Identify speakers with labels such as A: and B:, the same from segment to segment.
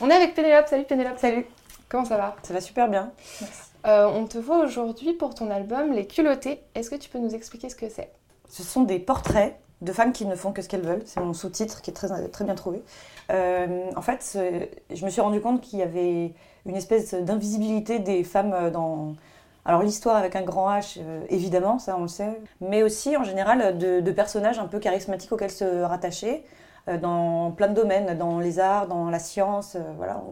A: On est avec Pénélope. Salut Pénélope.
B: Salut,
A: Comment ça va?
B: Ça va super bien.
A: Euh, On te voit aujourd'hui pour ton album Les culottés. Est-ce que tu peux nous expliquer ce que c'est?
B: Ce sont des portraits de femmes qui ne font que ce qu'elles veulent. C'est mon sous-titre qui est très, très bien trouvé. Euh, en fait, je me suis rendu compte qu'il y avait une espèce d'invisibilité des femmes dans. Alors, l'histoire avec un grand H, euh, évidemment, ça on le sait, mais aussi en général de, de personnages un peu charismatiques auxquels se rattacher dans plein de domaines, dans les arts, dans la science. euh, voilà.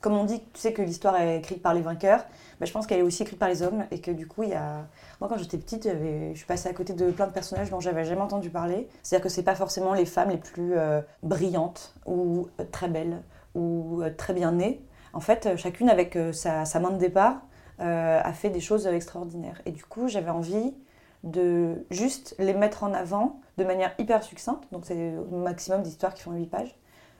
B: Comme on dit, tu sais que l'histoire est écrite par les vainqueurs, bah, je pense qu'elle est aussi écrite par les hommes et que du coup, il y a. Moi, quand j'étais petite, je suis passée à côté de plein de personnages dont j'avais jamais entendu parler. C'est-à-dire que c'est pas forcément les femmes les plus euh, brillantes ou euh, très belles ou euh, très bien nées. En fait, euh, chacune avec euh, sa, sa main de départ euh, a fait des choses extraordinaires. Et du coup, j'avais envie de juste les mettre en avant de manière hyper succincte. Donc, c'est au maximum d'histoires qui font 8 pages.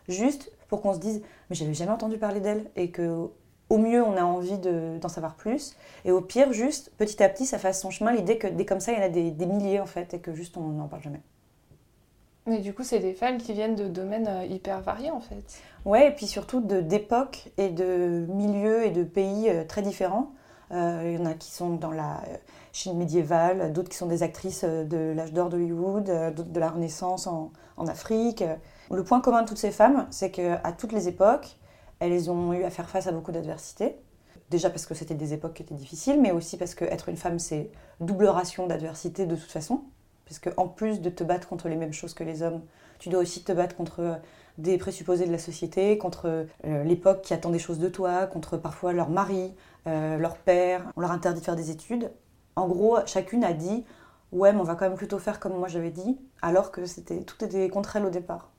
B: Juste pour qu'on se dise, mais j'avais jamais entendu parler d'elle et que au mieux, on a envie de- d'en savoir plus. Et au pire, juste petit à petit, ça fasse son chemin. L'idée que dès comme ça, il y en a des, des milliers en fait, et que juste on n'en parle jamais.
A: Mais du coup, c'est des femmes qui viennent de domaines euh, hyper variés en fait.
B: Ouais, et puis surtout de- d'époques et de milieux et de pays euh, très différents. Euh, il y en a qui sont dans la Chine médiévale, d'autres qui sont des actrices euh, de l'âge d'or d'Hollywood, euh, d'autres de la Renaissance en, Afrique. Le point commun de toutes ces femmes, c'est qu'à toutes les époques, elles ont eu à faire face à beaucoup d'adversités. Déjà parce que c'était des époques qui étaient difficiles, mais aussi parce qu'être une femme, c'est double ration d'adversité de toute façon. Parce qu'en plus de te battre contre les mêmes choses que les hommes, tu dois aussi te battre contre euh, des présupposés de la société, contre l'époque qui attend des choses de toi, contre parfois leur mari, euh, leur père. On leur interdit de faire des études. En gros, chacune a dit Ouais, mais on va quand même plutôt faire comme moi j'avais dit, alors que c'était tout était contre elle au départ.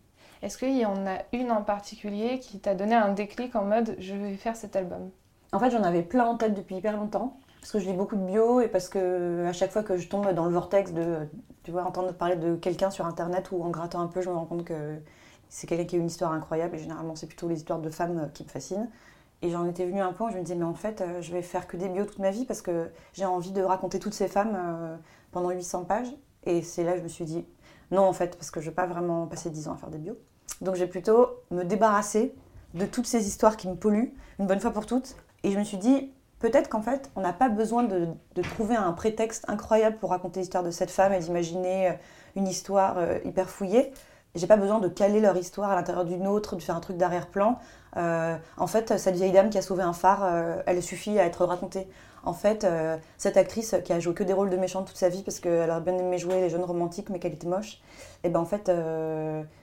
A: Est-ce qu'il y en a une en particulier qui t'a donné un déclic en mode je vais faire cet album?
B: En fait, j'en avais plein en tête depuis hyper longtemps. Parce que je lis beaucoup de bio et parce que à chaque fois que je tombe dans le vortex de tu vois, entendre parler de quelqu'un sur internet ou en grattant un peu, je me rends compte que c'est quelqu'un qui a une histoire incroyable et généralement c'est plutôt les histoires de femmes qui me fascinent. Et j'en étais venue à un point où je me disais, mais en fait, euh, je vais faire que des bios toute ma vie parce que j'ai envie de raconter toutes ces femmes euh, pendant 800 pages. Et c'est là que je me suis dit, non, en fait, parce que je ne vais pas vraiment passer 10 ans à faire des bios. Donc je vais plutôt me débarrasser de toutes ces histoires qui me polluent, une bonne fois pour toutes. Et je me suis dit, peut-être qu'en fait, on n'a pas besoin de, trouver un prétexte incroyable pour raconter l'histoire de cette femme et d'imaginer euh, une histoire hyper fouillée. J'ai pas besoin de caler leur histoire à l'intérieur d'une autre, de faire un truc d'arrière-plan. Euh, en fait, cette vieille dame qui a sauvé un phare, euh, elle suffit à être racontée. En fait, euh, cette actrice qui a joué que des rôles de méchante toute sa vie parce qu'elle a bien aimé jouer les jeunes romantiques mais qu'elle était moche, et ben en fait,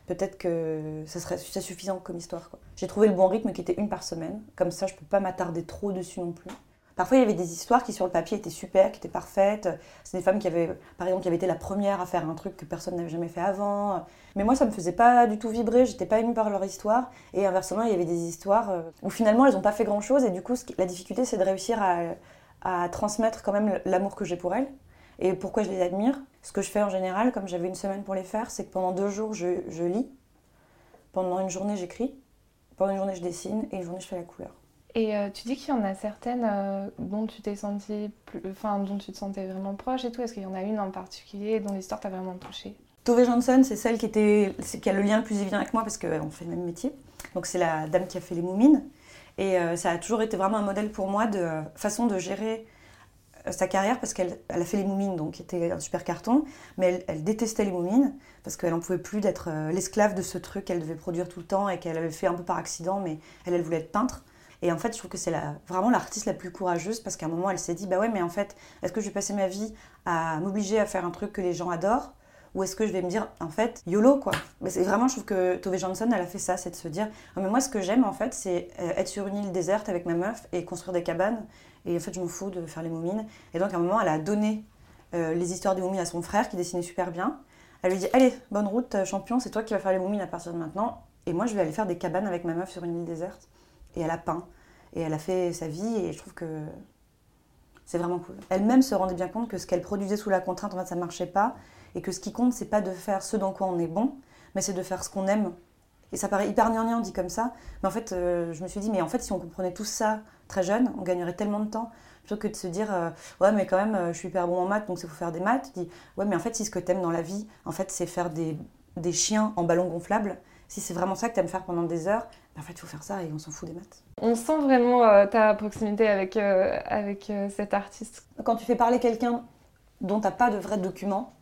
B: peut-être que ça serait suffisant comme histoire. J'ai trouvé le bon rythme qui était une par semaine. Comme ça, je peux pas m'attarder trop dessus non plus. Parfois, il y avait des histoires qui, sur le papier, étaient super, qui étaient parfaites. C'est des femmes qui avaient, par exemple, qui avaient été la première à faire un truc que personne n'avait jamais fait avant. Mais moi, ça me faisait pas du tout vibrer, j'étais pas émue par leur histoire. Et inversement, il y avait des histoires euh, où finalement, elles n'ont pas fait grand chose. Et du coup, la difficulté, c'est de réussir à, transmettre quand même l'amour que j'ai pour elles. Et pourquoi je les admire Ce que je fais en général, comme j'avais une semaine pour les faire, c'est que pendant deux jours, je lis. Pendant une journée, j'écris. Pendant une journée, je dessine. Et une journée, je fais la couleur.
A: Et euh, tu dis qu'il y en a certaines euh, dont tu t'es sentie enfin dont tu te sentais vraiment proche et tout. Est-ce qu'il y en a une en particulier dont l'histoire t'a vraiment touchée?
B: Tove Jansson, c'est celle qui, a le lien le plus évident avec moi parce qu'on fait le même métier. Donc c'est la dame qui a fait les moumines. Et euh, ça a toujours été vraiment un modèle pour moi de façon de gérer sa carrière parce qu'elle elle a fait les moumines, donc qui était un super carton. Mais elle, détestait les moumines parce qu'elle n'en pouvait plus d'être l'esclave de ce truc qu'elle devait produire tout le temps et qu'elle avait fait un peu par accident, mais elle, elle voulait être peintre. Et en fait, je trouve que c'est vraiment l'artiste la plus courageuse parce qu'à un moment, elle s'est dit, bah ouais, mais en fait, est-ce que je vais passer ma vie à m'obliger à faire un truc que les gens adorent ou est-ce que je vais me dire, en fait, YOLO, quoi? Mais c'est vraiment, je trouve que Tove Jansson, elle a fait ça, c'est de se dire, Ah, mais moi, ce que j'aime, en fait, c'est euh, être sur une île déserte avec ma meuf et construire des cabanes. Et en fait, je m'en fous de faire les moumines. Et donc, à un moment, elle a donné euh, les histoires des moumines à son frère, qui dessinait super bien. Elle lui dit Allez, bonne route, champion, c'est toi qui vas faire les moumines à partir de maintenant. Et moi, je vais aller faire des cabanes avec ma meuf sur une île déserte. Et elle a peint. Et elle a fait sa vie. Et je trouve que c'est vraiment cool. Elle-même se rendait bien compte que ce qu'elle produisait sous la contrainte, en fait, ça ne marchait pas. Et que ce qui compte, c'est pas de faire ce dans quoi on est bon, mais c'est de faire ce qu'on aime. Et ça paraît hyper gnangnan dit comme ça. Mais en fait, euh, je me suis dit, mais en fait, si on comprenait tout ça très jeune, on gagnerait tellement de temps. Plutôt que de se dire, euh, ouais, mais quand même, euh, je suis hyper bon en maths, donc il faut faire des maths. Tu dis, ouais, mais en fait, si ce que tu aimes dans la vie, en fait, c'est faire des, des chiens en ballon gonflable, si c'est vraiment ça que tu aimes faire pendant des heures, ben, en fait, il faut faire ça et on s'en fout des maths.
A: On sent vraiment euh, ta proximité avec, euh, avec euh, cet artiste.
B: Quand tu fais parler quelqu'un dont tu n'as pas de vrais documents,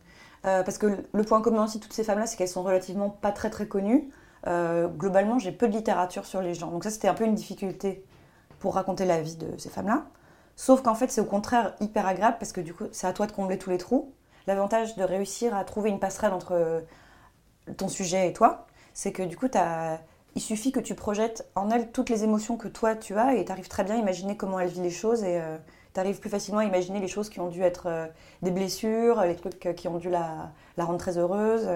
B: parce que le point commun aussi de toutes ces femmes-là, c'est qu'elles sont relativement pas très très connues. globalement, j'ai peu de littérature sur les gens. Donc ça, c'était un peu une difficulté pour raconter la vie de ces femmes-là. Sauf qu'en fait, c'est au contraire hyper agréable parce que du coup, c'est à toi de combler tous les trous. L'avantage de réussir à trouver une passerelle entre ton sujet et toi, c'est que du coup, il suffit que tu projettes en elle toutes les émotions que toi tu as et tu arrives très bien à imaginer comment elle vit les choses et euh, tu arrives plus facilement à imaginer les choses qui ont dû être euh, des blessures, les trucs euh, qui ont dû la, rendre très heureuse.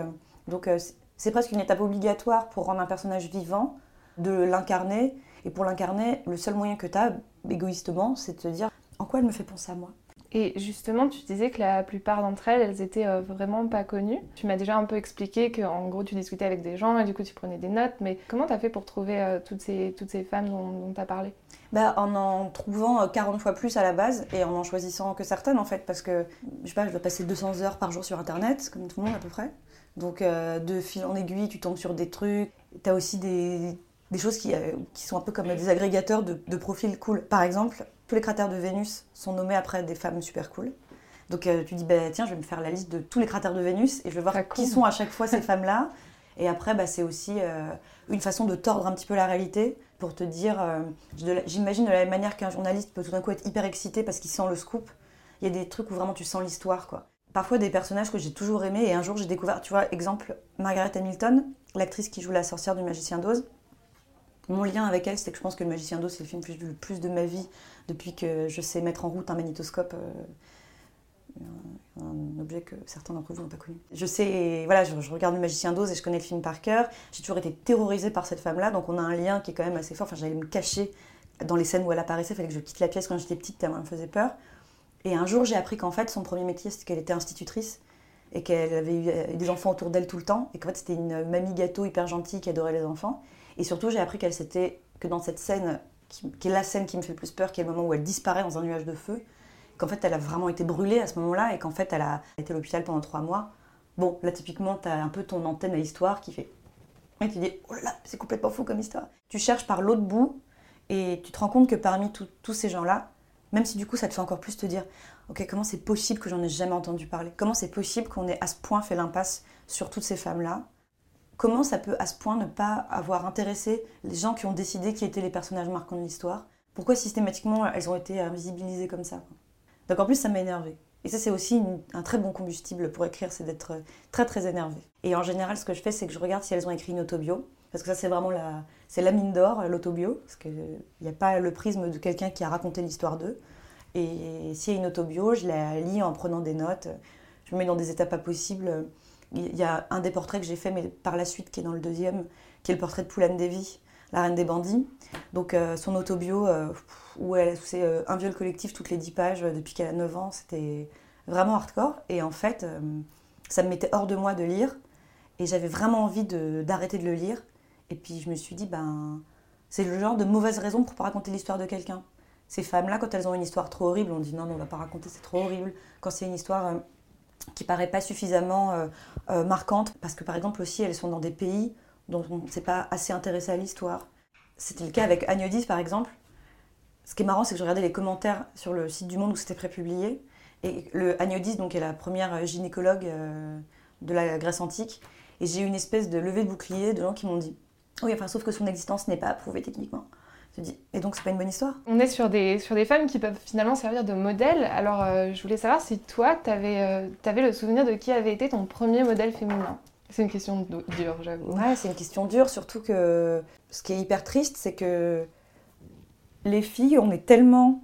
B: Donc c'est presque une étape obligatoire pour rendre un personnage vivant, de l'incarner. Et pour l'incarner, le seul moyen que tu as, égoïstement, c'est de te dire en quoi elle me fait penser à moi?
A: Et justement, tu disais que la plupart d'entre elles, elles étaient euh, vraiment pas connues. Tu m'as déjà un peu expliqué qu'en gros, tu discutais avec des gens et du coup, tu prenais des notes. Mais comment tu as fait pour trouver euh, toutes, ces, toutes ces femmes dont tu as parlé?
B: Bah, en en trouvant 40 euh, fois plus à la base et en en choisissant que certaines en fait parce que je sais pas je dois passer 200 heures par jour sur internet comme tout le monde à peu près donc de fil en aiguille tu tombes sur des trucs tu as aussi des, des choses qui, qui, sont un peu comme des agrégateurs de, de profils cool par exemple tous les cratères de Vénus sont nommés après des femmes super cool. Donc euh, tu dis, bah, tiens, je vais me faire la liste de tous les cratères de Vénus et je vais voir qui sont à chaque fois ces femmes-là. Et après, bah, c'est aussi euh, une façon de tordre un petit peu la réalité pour te dire, euh, j'imagine de la même manière qu'un journaliste peut tout d'un coup être hyper excité parce qu'il sent le scoop. Il y a des trucs où vraiment tu sens l'histoire, quoi. Parfois des personnages que j'ai toujours aimés et un jour j'ai découvert, tu vois, exemple, Margaret Hamilton, l'actrice qui joue la sorcière du magicien d'Oz. Mon lien avec elle, c'est que je pense que Le Magicien d'Oz, c'est le film que j'ai vu le plus de ma vie depuis que je sais mettre en route un magnétoscope. Euh, un objet que certains d'entre vous n'ont pas connu. Je sais, voilà, je, regarde Le Magicien d'Oz et je connais le film par cœur. J'ai toujours été terrorisée par cette femme-là, donc on a un lien qui est quand même assez fort. Enfin, j'allais me cacher dans les scènes où elle apparaissait, il fallait que je quitte la pièce quand j'étais petite, tellement elle me faisait peur. Et un jour, j'ai appris qu'en fait, son premier métier, c'était qu'elle était institutrice et qu'elle avait eu euh, des enfants autour d'elle tout le temps, et qu'en fait, c'était une mamie gâteau hyper gentille qui adorait les enfants. Et surtout, j'ai appris qu'elle s'était, que dans cette scène, qui, est la scène qui me fait le plus peur, qui est le moment où elle disparaît dans un nuage de feu, qu'en fait, elle a vraiment été brûlée à ce moment-là, et qu'en fait, elle a été à l'hôpital pendant trois mois. Bon, là, typiquement, tu as un peu ton antenne à l'histoire qui fait. Et tu dis, oh là là, c'est complètement fou comme histoire. Tu cherches par l'autre bout, et tu te rends compte que parmi tous ces gens-là, même si du coup ça te fait encore plus te dire, ok, comment c'est possible que j'en ai jamais entendu parler? Comment c'est possible qu'on ait à ce point fait l'impasse sur toutes ces femmes-là? Comment ça peut à ce point ne pas avoir intéressé les gens qui ont décidé qui étaient les personnages marquants de l'histoire? Pourquoi systématiquement elles ont été invisibilisées comme ça? Donc en plus ça m'a énervé. Et ça c'est aussi un très bon combustible pour écrire, c'est d'être très très énervé. Et en général ce que je fais c'est que je regarde si elles ont écrit une autobio, parce que ça c'est vraiment la, c'est la mine d'or, l'autobio, parce qu'il n'y a pas le prisme de quelqu'un qui a raconté l'histoire d'eux. Et s'il y a une autobio, je la lis en prenant des notes, je me mets dans des étapes pas possibles il y a un des portraits que j'ai fait, mais par la suite, qui est dans le deuxième, qui est le portrait de Poulane Devi, la reine des bandits. Donc euh, son autobio, euh, où elle c'est euh, un viol collectif toutes les dix pages depuis qu'elle a 9 ans, c'était vraiment hardcore. Et en fait, ça me mettait hors de moi de lire. Et j'avais vraiment envie d'arrêter de, le lire. Et puis je me suis dit, ben, c'est le genre de mauvaise raison pour pas raconter l'histoire de quelqu'un. Ces femmes-là, quand elles ont une histoire trop horrible, on dit non, non, on va pas raconter, c'est trop horrible. Quand c'est une histoire qui paraît pas suffisamment euh, euh, marquante, parce que par exemple aussi elles sont dans des pays dont on ne s'est pas assez intéressé à l'histoire. C'était le cas avec Agnodis par exemple. Ce qui est marrant, c'est que je regardais les commentaires sur le site du Monde où c'était prépublié, et le Agnodis, donc est la première gynécologue euh, de la Grèce antique, et j'ai eu une espèce de levée de bouclier de gens qui m'ont dit oui, enfin sauf que son existence n'est pas approuvée techniquement. Et donc, c'est pas une bonne histoire?
A: On est sur des, sur des femmes qui peuvent finalement servir de modèle. Alors, euh, je voulais savoir si toi, euh, avais, le souvenir de qui avait été ton premier modèle féminin. C'est une question dure, j'avoue.
B: Ouais, c'est une question dure, surtout que ce qui est hyper triste, c'est que les filles, on est tellement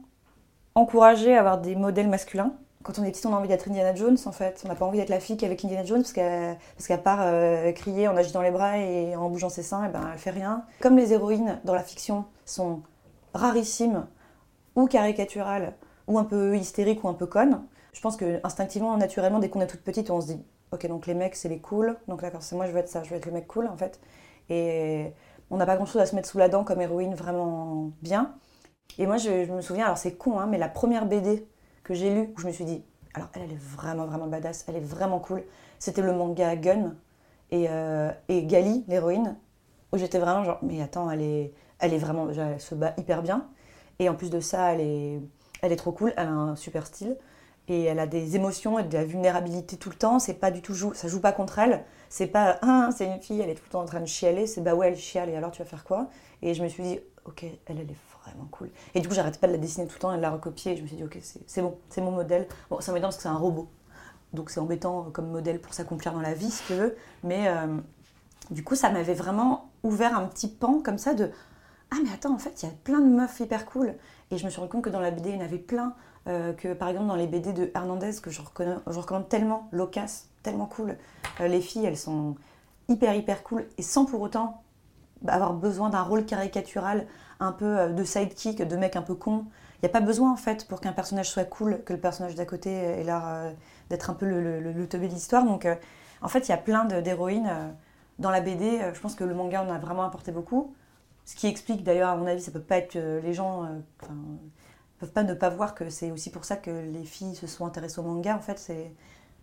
B: encouragées à avoir des modèles masculins. Quand on est petit, on a envie d'être Indiana Jones en fait. On n'a pas envie d'être la fille qui avec Indiana Jones parce qu'à part euh, crier en agitant les bras et en bougeant ses seins, et ben, elle fait rien. Comme les héroïnes dans la fiction sont rarissimes ou caricaturales ou un peu hystériques ou un peu connes, je pense que instinctivement, naturellement, dès qu'on est toute petite, on se dit ok donc les mecs c'est les cools, donc d'accord c'est moi je veux être ça, je veux être le mec cool en fait. Et on n'a pas grand chose à se mettre sous la dent comme héroïne vraiment bien. Et moi je, je me souviens, alors c'est con hein, mais la première BD que j'ai lu, où je me suis dit, alors elle, est vraiment, vraiment badass, elle est vraiment cool. C'était le manga Gun et, euh, et Gali, l'héroïne, où j'étais vraiment genre, mais attends, elle est, elle est vraiment, elle se bat hyper bien. Et en plus de ça, elle est, elle est trop cool, elle a un super style. Et elle a des émotions et de la vulnérabilité tout le temps. C'est pas du tout, ça joue pas contre elle. C'est pas, ah, c'est une fille, elle est tout le temps en train de chialer. C'est bah ouais, elle chiale et alors tu vas faire quoi? Et je me suis dit, ok, elle, elle est vraiment cool. Et du coup, j'arrête pas de la dessiner tout le temps et de la recopier. Et je me suis dit, ok, c'est bon, c'est mon modèle. Bon, ça m'étonne parce que c'est un robot. Donc c'est embêtant comme modèle pour s'accomplir dans la vie, si tu veux. Mais euh, du coup, ça m'avait vraiment ouvert un petit pan comme ça de Ah, mais attends, en fait, il y a plein de meufs hyper cool. Et je me suis rendu compte que dans la BD, il y en avait plein. Euh, que par exemple, dans les BD de Hernandez, que je, je recommande tellement, Locas, tellement cool. Euh, les filles, elles sont hyper, hyper cool. Et sans pour autant avoir besoin d'un rôle caricatural un peu euh, de sidekick, de mec un peu con. Il n'y a pas besoin en fait pour qu'un personnage soit cool, que le personnage d'à côté ait l'air euh, d'être un peu le, le, le teubé de l'histoire. Donc euh, en fait, il y a plein d'héroïnes dans la BD. Je pense que le manga en a vraiment apporté beaucoup. Ce qui explique d'ailleurs, à mon avis, ça peut pas être les gens peuvent pas ne pas voir que c'est aussi pour ça que les filles se sont intéressées au manga. En fait, c'est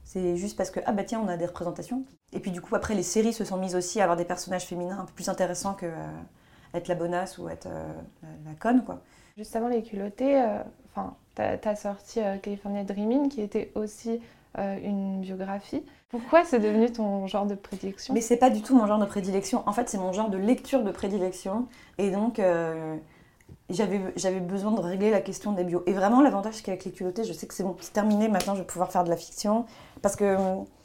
B: c'est juste parce que, ah bah tiens, on a des représentations. Et puis du coup, après, les séries se sont mises aussi à avoir des personnages féminins un peu plus intéressants que, être la bonasse ou être euh, la, la, conne, quoi.
A: Juste avant les culottés, euh, enfin, t'as as sorti euh, California Dreaming, qui était aussi une biographie. Pourquoi c'est devenu ton genre de prédilection?
B: Mais c'est pas du tout mon genre de prédilection. En fait, c'est mon genre de lecture de prédilection. Et donc, j'avais besoin de régler la question des bios. Et vraiment, l'avantage, c'est qu'avec les culottés, je sais que c'est bon, c'est terminé, maintenant je vais pouvoir faire de la fiction. Parce que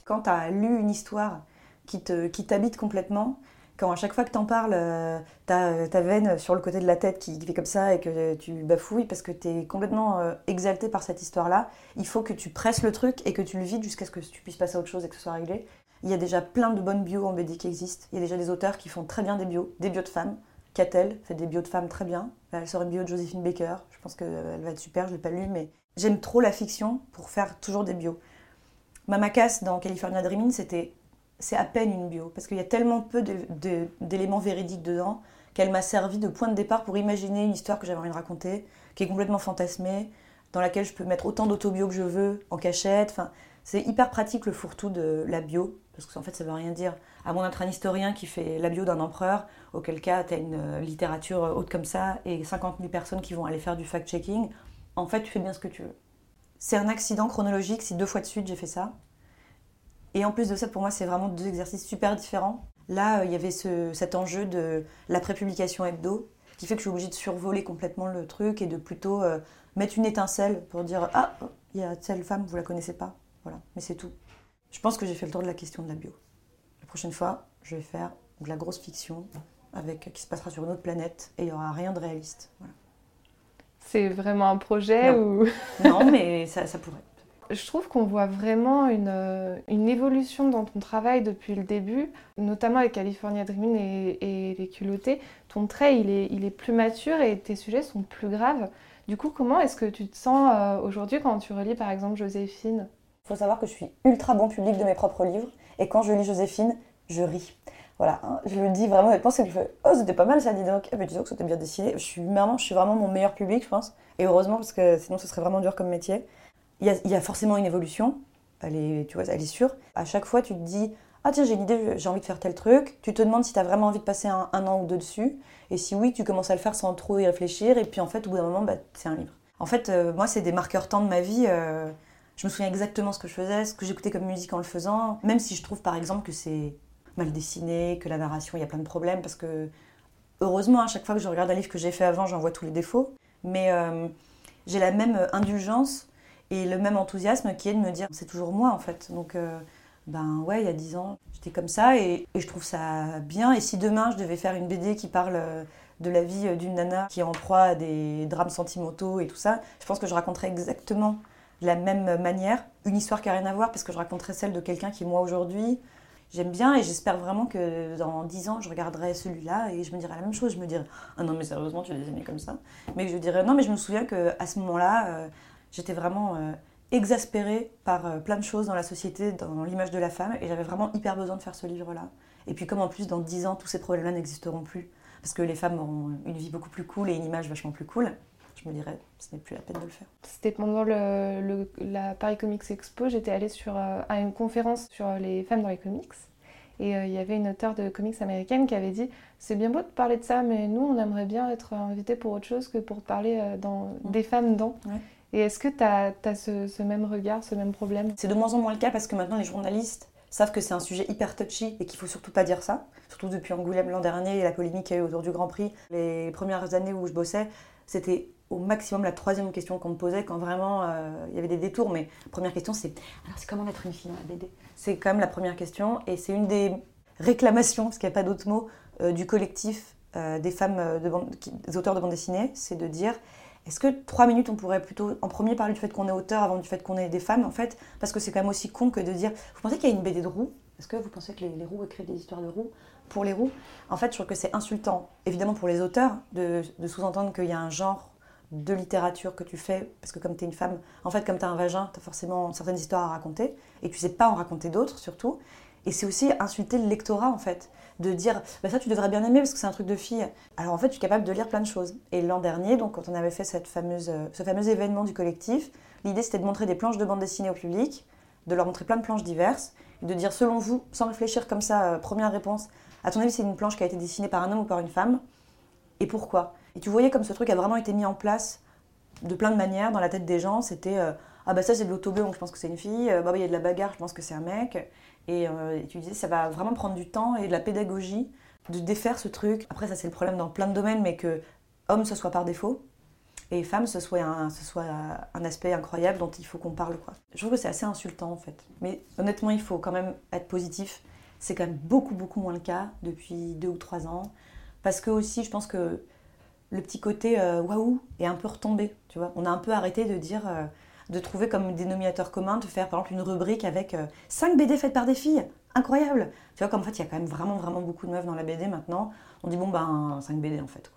B: quand tu as lu une histoire qui t'habite qui complètement, quand à chaque fois que t'en parles, euh, t'as ta veine sur le côté de la tête qui, fait comme ça et que tu bafouilles parce que t'es complètement euh, exalté par cette histoire-là, il faut que tu presses le truc et que tu le vides jusqu'à ce que tu puisses passer à autre chose et que ce soit réglé. Il y a déjà plein de bonnes bios en BD qui existent. Il y a déjà des auteurs qui font très bien des bios, des bios de femmes. Catel fait des bios de femmes très bien. Elle sort une bio de Joséphine Baker. Je pense qu'elle va être super, je l'ai pas lu, mais j'aime trop la fiction pour faire toujours des bios. Mama Cass dans California Dreaming, c'était c'est à peine une bio, parce qu'il y a tellement peu d'éléments véridiques dedans qu'elle m'a servi de point de départ pour imaginer une histoire que j'avais envie de raconter, qui est complètement fantasmée, dans laquelle je peux mettre autant d'autobio que je veux, en cachette. Enfin, c'est hyper pratique le fourre-tout de la bio, parce qu'en fait ça veut rien dire. À moins d'être un historien qui fait la bio d'un empereur, auquel cas tu as une euh, littérature haute comme ça et 50 000 personnes qui vont aller faire du fact-checking, en fait tu fais bien ce que tu veux. C'est un accident chronologique si deux fois de suite j'ai fait ça. Et en plus de ça, pour moi, c'est vraiment deux exercices super différents. Là, euh, il y avait cet enjeu de la prépublication hebdo, qui fait que je suis obligée de survoler complètement le truc et de plutôt euh, mettre une étincelle pour dire Ah, il y a telle femme, vous la connaissez pas. Voilà, mais c'est tout. Je pense que j'ai fait le tour de la question de la bio. La prochaine fois, je vais faire de la grosse fiction avec qui se passera sur une autre planète et il n'y aura rien de réaliste. Voilà.
A: C'est vraiment un projet
B: non.
A: ou?
B: Non, mais ça, ça pourrait.
A: Je trouve qu'on voit vraiment une, euh, une, évolution dans ton travail depuis le début, notamment avec California Dreaming et, les culottés. Ton trait, il est, est, plus mature et tes sujets sont plus graves. Du coup, comment est-ce que tu te sens euh, aujourd'hui quand tu relis par exemple Joséphine?
B: Il faut savoir que je suis ultra bon public de mes propres livres et quand je lis Joséphine, je ris. Voilà, hein, je le dis vraiment honnêtement, c'est que je fais Oh, c'était pas mal ça, dis donc. Eh ben, dis donc, c'était bien dessiné. Je suis, vraiment, je suis vraiment mon meilleur public, je pense. Et heureusement, parce que sinon, ce serait vraiment dur comme métier il y, a forcément une évolution, elle est, tu vois, elle est sûre. À chaque fois, tu te dis Ah, tiens, j'ai une idée, j'ai envie de faire tel truc. Tu te demandes si tu as vraiment envie de passer un, an ou deux dessus. Et si oui, tu commences à le faire sans trop y réfléchir. Et puis, en fait, au bout d'un moment, bah, c'est un livre. En fait, euh, moi, c'est des marqueurs temps de ma vie. Euh, je me souviens exactement ce que je faisais, ce que j'écoutais comme musique en le faisant. Même si je trouve, par exemple, que c'est mal dessiné, que la narration, il y a plein de problèmes. Parce que, heureusement, à chaque fois que je regarde un livre que j'ai fait avant, j'en vois tous les défauts. Mais euh, j'ai la même indulgence et le même enthousiasme qui est de me dire c'est toujours moi en fait. Donc euh, ben ouais, il y a dix ans, j'étais comme ça et, je trouve ça bien. Et si demain je devais faire une BD qui parle euh, de la vie d'une nana qui est en proie à des drames sentimentaux et tout ça, je pense que je raconterais exactement la même manière, une histoire qui n'a rien à voir, parce que je raconterai celle de quelqu'un qui, moi, aujourd'hui, j'aime bien et j'espère vraiment que dans 10 ans, je regarderai celui-là et je me dirai la même chose. Je me dirai, ah non, mais sérieusement, tu des amis comme ça. Mais je dirais, non, mais je me souviens qu'à ce moment-là, euh, j'étais vraiment euh, exaspérée par euh, plein de choses dans la société, dans l'image de la femme, et j'avais vraiment hyper besoin de faire ce livre-là. Et puis, comme en plus, dans 10 ans, tous ces problèmes-là n'existeront plus, parce que les femmes auront une vie beaucoup plus cool et une image vachement plus cool, je me dirais, ce n'est plus la peine de le faire.
A: C'était pendant le, la Paris Comics Expo, j'étais allée sur, euh, à une conférence sur les femmes dans les comics. Et euh, il y avait une auteure de comics américaine qui avait dit C'est bien beau de parler de ça, mais nous, on aimerait bien être invités pour autre chose que pour parler euh, dans,
B: Mm.
A: des femmes dans.
B: Ouais.
A: Et est-ce que tu as, ce, même regard, ce même problème?
B: C'est de moins en moins le cas parce que maintenant les journalistes savent que c'est un sujet hyper touchy et qu'il faut surtout pas dire ça. Surtout depuis Angoulême l'an dernier et la polémique qu'il y a eu autour du Grand Prix. Les premières années où je bossais, c'était au maximum la troisième question qu'on me posait quand vraiment euh, il y avait des détours. Mais première question, c'est alors c'est comment être une fille dans la BD C'est quand même la première question et c'est une des réclamations, parce qu'il n'y a pas d'autre mot, euh, du collectif euh, des femmes, des auteurs de bande dessinée, c'est de dire est-ce que trois minutes on pourrait plutôt en premier parler du fait qu'on est auteur avant du fait qu'on est des femmes en fait? Parce que c'est quand même aussi con que de dire vous pensez qu'il y a une BD de roues Est-ce que vous pensez que les, roues écrivent des histoires de roues pour les roues En fait, je trouve que c'est insultant, évidemment pour les auteurs, de, de sous-entendre qu'il y a un genre de littérature que tu fais, parce que comme tu es une femme, en fait, comme tu as un vagin, tu as forcément certaines histoires à raconter, et tu sais pas en raconter d'autres surtout. Et c'est aussi insulter le lectorat, en fait, de dire bah, ça, tu devrais bien aimer parce que c'est un truc de fille. Alors en fait, je suis capable de lire plein de choses. Et l'an dernier, quand on avait fait cette fameuse, euh, ce fameux événement du collectif, l'idée c'était de montrer des planches de bande dessinée au public, de leur montrer plein de planches diverses, et de dire selon vous, sans réfléchir comme ça, euh, première réponse, à ton avis, c'est une planche qui a été dessinée par un homme ou par une femme? Et pourquoi? Et tu voyais comme ce truc a vraiment été mis en place de plein de manières dans la tête des gens. C'était euh, ah bah ça c'est de l'autobé donc je pense que c'est une fille. Bah bah, il y a de la bagarre, je pense que c'est un mec. Et, euh, et tu disais ça va vraiment prendre du temps et de la pédagogie de défaire ce truc. Après ça c'est le problème dans plein de domaines, mais que homme ce soit par défaut et femme ce soit un, ce soit un aspect incroyable dont il faut qu'on parle quoi. Je trouve que c'est assez insultant en fait. Mais honnêtement il faut quand même être positif. C'est quand même beaucoup beaucoup moins le cas depuis deux ou trois ans. Parce que aussi je pense que le petit côté euh, waouh est un peu retombé. Tu vois, on a un peu arrêté de dire, euh, de trouver comme dénominateur commun, de faire par exemple une rubrique avec 5 BD faites par des filles. Incroyable Tu vois, comme en fait, il y a quand même vraiment, vraiment beaucoup de meufs dans la BD maintenant. On dit, bon, ben, 5 BD en fait.